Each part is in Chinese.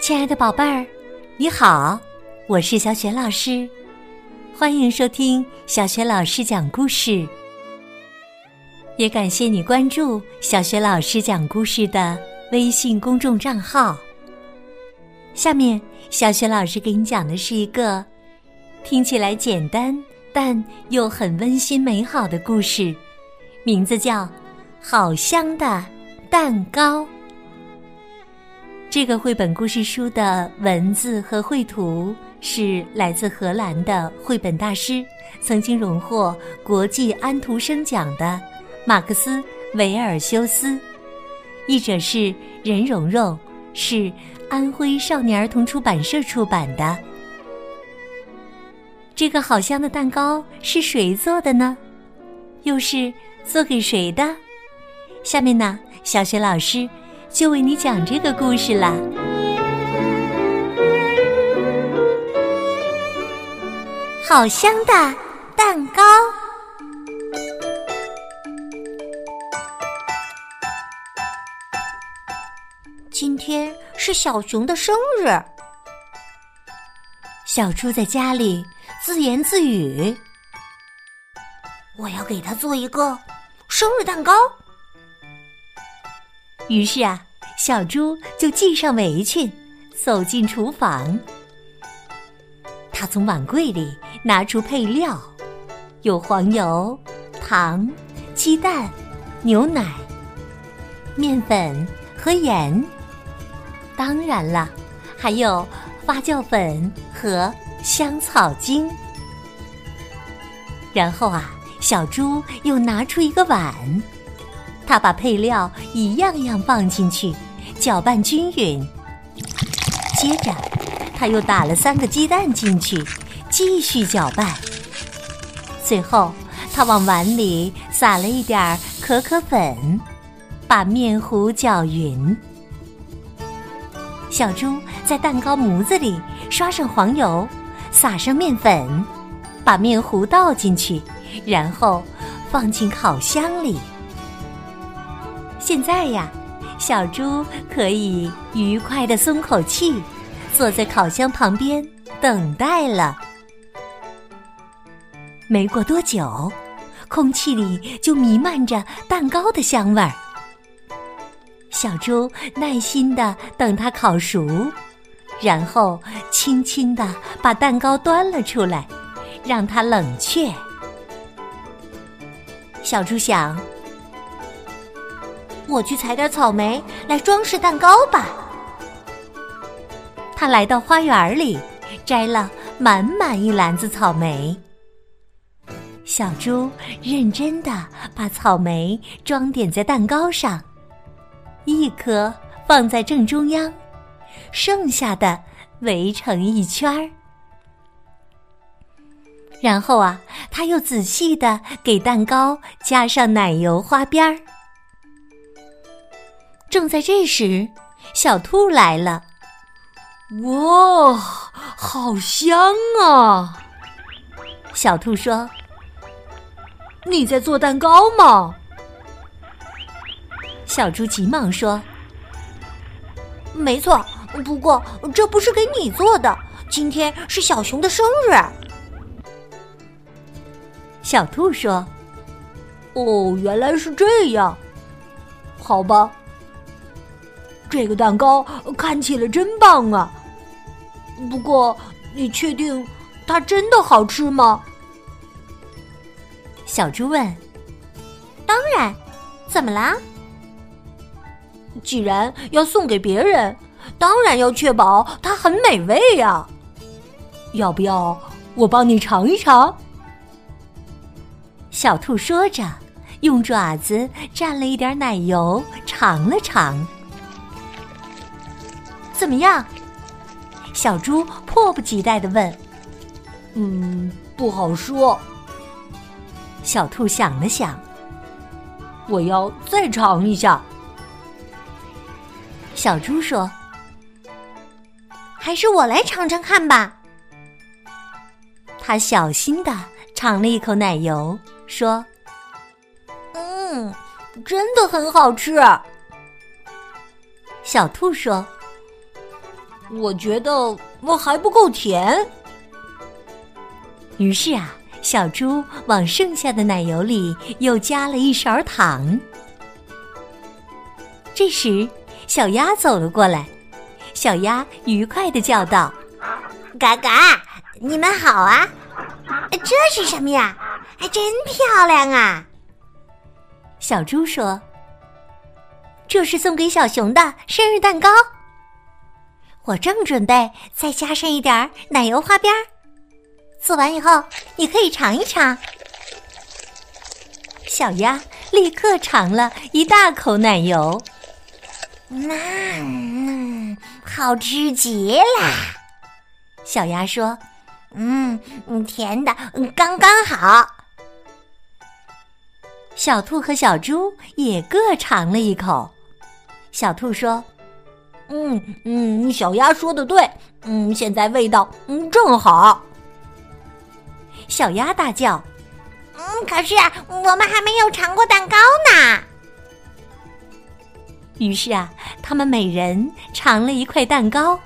亲爱的宝贝儿，你好，我是小雪老师，欢迎收听小雪老师讲故事。也感谢你关注小雪老师讲故事的微信公众账号。下面，小雪老师给你讲的是一个听起来简单但又很温馨美好的故事，名字叫《好香的蛋糕》。这个绘本故事书的文字和绘图是来自荷兰的绘本大师，曾经荣获国际安徒生奖的马克思·维尔修斯，译者是任蓉蓉，是安徽少年儿童出版社出版的。这个好香的蛋糕是谁做的呢？又是做给谁的？下面呢，小雪老师。就为你讲这个故事啦！好香的蛋糕！今天是小熊的生日，小猪在家里自言自语：“我要给他做一个生日蛋糕。”于是啊，小猪就系上围裙，走进厨房。他从碗柜里拿出配料，有黄油、糖、鸡蛋、牛奶、面粉和盐。当然了，还有发酵粉和香草精。然后啊，小猪又拿出一个碗。他把配料一样样放进去，搅拌均匀。接着，他又打了三个鸡蛋进去，继续搅拌。最后，他往碗里撒了一点可可粉，把面糊搅匀。小猪在蛋糕模子里刷上黄油，撒上面粉，把面糊倒进去，然后放进烤箱里。现在呀，小猪可以愉快的松口气，坐在烤箱旁边等待了。没过多久，空气里就弥漫着蛋糕的香味儿。小猪耐心的等它烤熟，然后轻轻的把蛋糕端了出来，让它冷却。小猪想。我去采点草莓来装饰蛋糕吧。他来到花园里，摘了满满一篮子草莓。小猪认真的把草莓装点在蛋糕上，一颗放在正中央，剩下的围成一圈儿。然后啊，他又仔细的给蛋糕加上奶油花边儿。正在这时，小兔来了。哇，好香啊！小兔说：“你在做蛋糕吗？”小猪急忙说：“没错，不过这不是给你做的。今天是小熊的生日。”小兔说：“哦，原来是这样。好吧。”这个蛋糕看起来真棒啊！不过，你确定它真的好吃吗？小猪问。当然，怎么啦？既然要送给别人，当然要确保它很美味呀。要不要我帮你尝一尝？小兔说着，用爪子蘸了一点奶油，尝了尝。怎么样？小猪迫不及待的问。“嗯，不好说。”小兔想了想，“我要再尝一下。”小猪说，“还是我来尝尝看吧。”他小心的尝了一口奶油，说：“嗯，真的很好吃。小兔说：“我觉得我还不够甜。”于是啊，小猪往剩下的奶油里又加了一勺糖。这时，小鸭走了过来，小鸭愉快的叫道：“嘎嘎，你们好啊！这是什么呀？还真漂亮啊！”小猪说：“这是送给小熊的生日蛋糕，我正准备再加上一点奶油花边儿。”做完以后，你可以尝一尝。小鸭立刻尝了一大口奶油，嗯，好吃极了。小鸭说：“嗯，甜的刚刚好。”小兔和小猪也各尝了一口。小兔说：“嗯嗯，小鸭说的对，嗯，现在味道嗯正好。”小鸭大叫：“嗯，可是我们还没有尝过蛋糕呢。”于是啊，他们每人尝了一块蛋糕。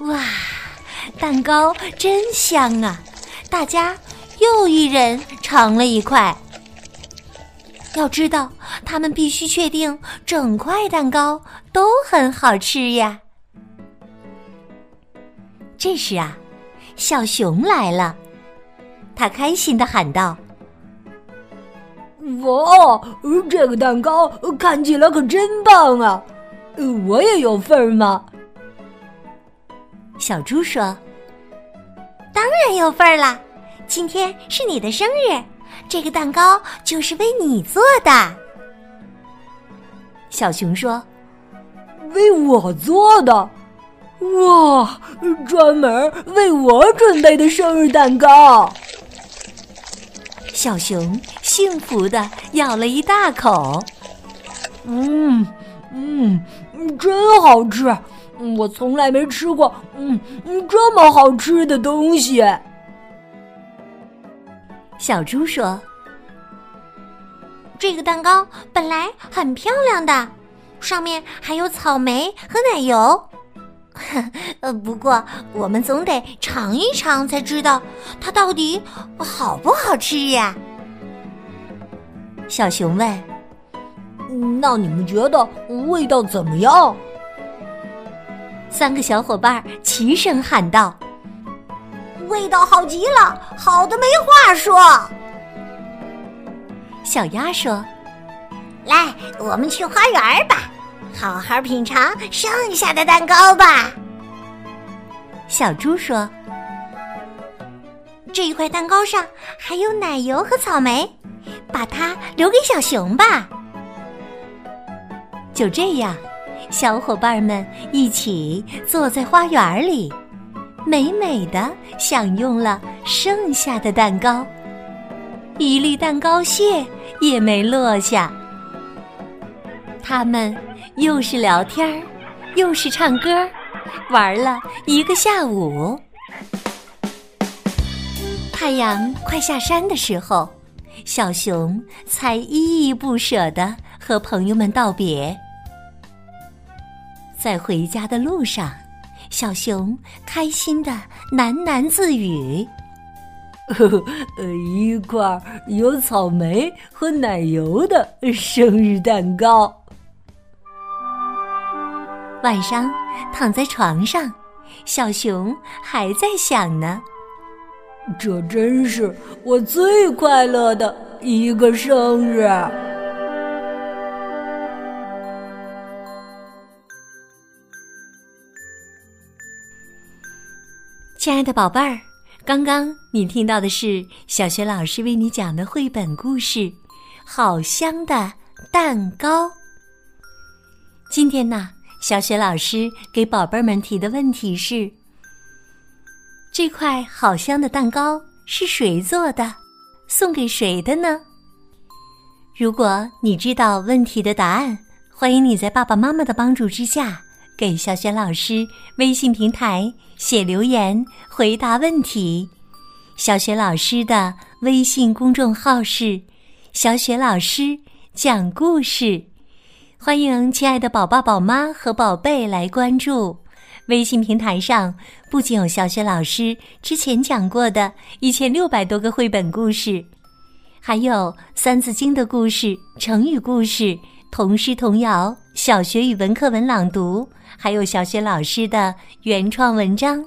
哇，蛋糕真香啊！大家又一人尝了一块。要知道，他们必须确定整块蛋糕都很好吃呀。这时啊，小熊来了。他开心的喊道：“哇，这个蛋糕看起来可真棒啊！我也有份儿吗？”小猪说：“当然有份儿啦！今天是你的生日，这个蛋糕就是为你做的。”小熊说：“为我做的？哇，专门为我准备的生日蛋糕！”小熊幸福的咬了一大口，嗯嗯，真好吃！我从来没吃过嗯嗯这么好吃的东西。小猪说：“这个蛋糕本来很漂亮的，上面还有草莓和奶油。呃，不过我们总得尝一尝才知道它到底好不好吃呀。”小熊问：“那你们觉得味道怎么样？”三个小伙伴齐声喊道：“味道好极了，好的没话说。”小鸭说：“来，我们去花园吧。”好好品尝剩下的蛋糕吧。小猪说：“这一块蛋糕上还有奶油和草莓，把它留给小熊吧。”就这样，小伙伴们一起坐在花园里，美美的享用了剩下的蛋糕，一粒蛋糕屑也没落下。他们。又是聊天，又是唱歌，玩了一个下午。太阳快下山的时候，小熊才依依不舍的和朋友们道别。在回家的路上，小熊开心的喃喃自语：“呵呵，一块有草莓和奶油的生日蛋糕。”晚上躺在床上，小熊还在想呢。这真是我最快乐的一个生日。亲爱的宝贝儿，刚刚你听到的是小学老师为你讲的绘本故事《好香的蛋糕》。今天呢？小雪老师给宝贝们提的问题是：这块好香的蛋糕是谁做的？送给谁的呢？如果你知道问题的答案，欢迎你在爸爸妈妈的帮助之下，给小雪老师微信平台写留言回答问题。小雪老师的微信公众号是“小雪老师讲故事，欢迎亲爱的宝爸、宝妈和宝贝来关注。微信平台上不仅有小雪老师之前讲过的一千六百多个绘本故事，还有《三字经》的故事、成语故事、童诗童谣、小学语文课文朗读，还有小雪老师的原创文章。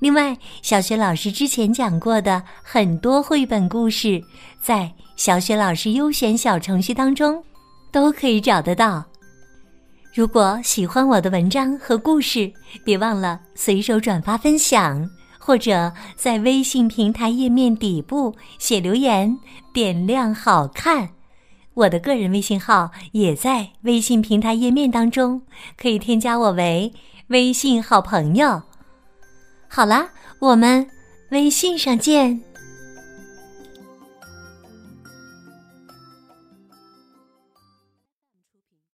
另外，小雪老师之前讲过的很多绘本故事，在小雪老师优选小程序当中都可以找得到。如果喜欢我的文章和故事，别忘了随手转发分享，或者在微信平台页面底部写留言，点亮好看。我的个人微信号也在微信平台页面当中，可以添加我为微信好朋友。好啦，我们微信上见。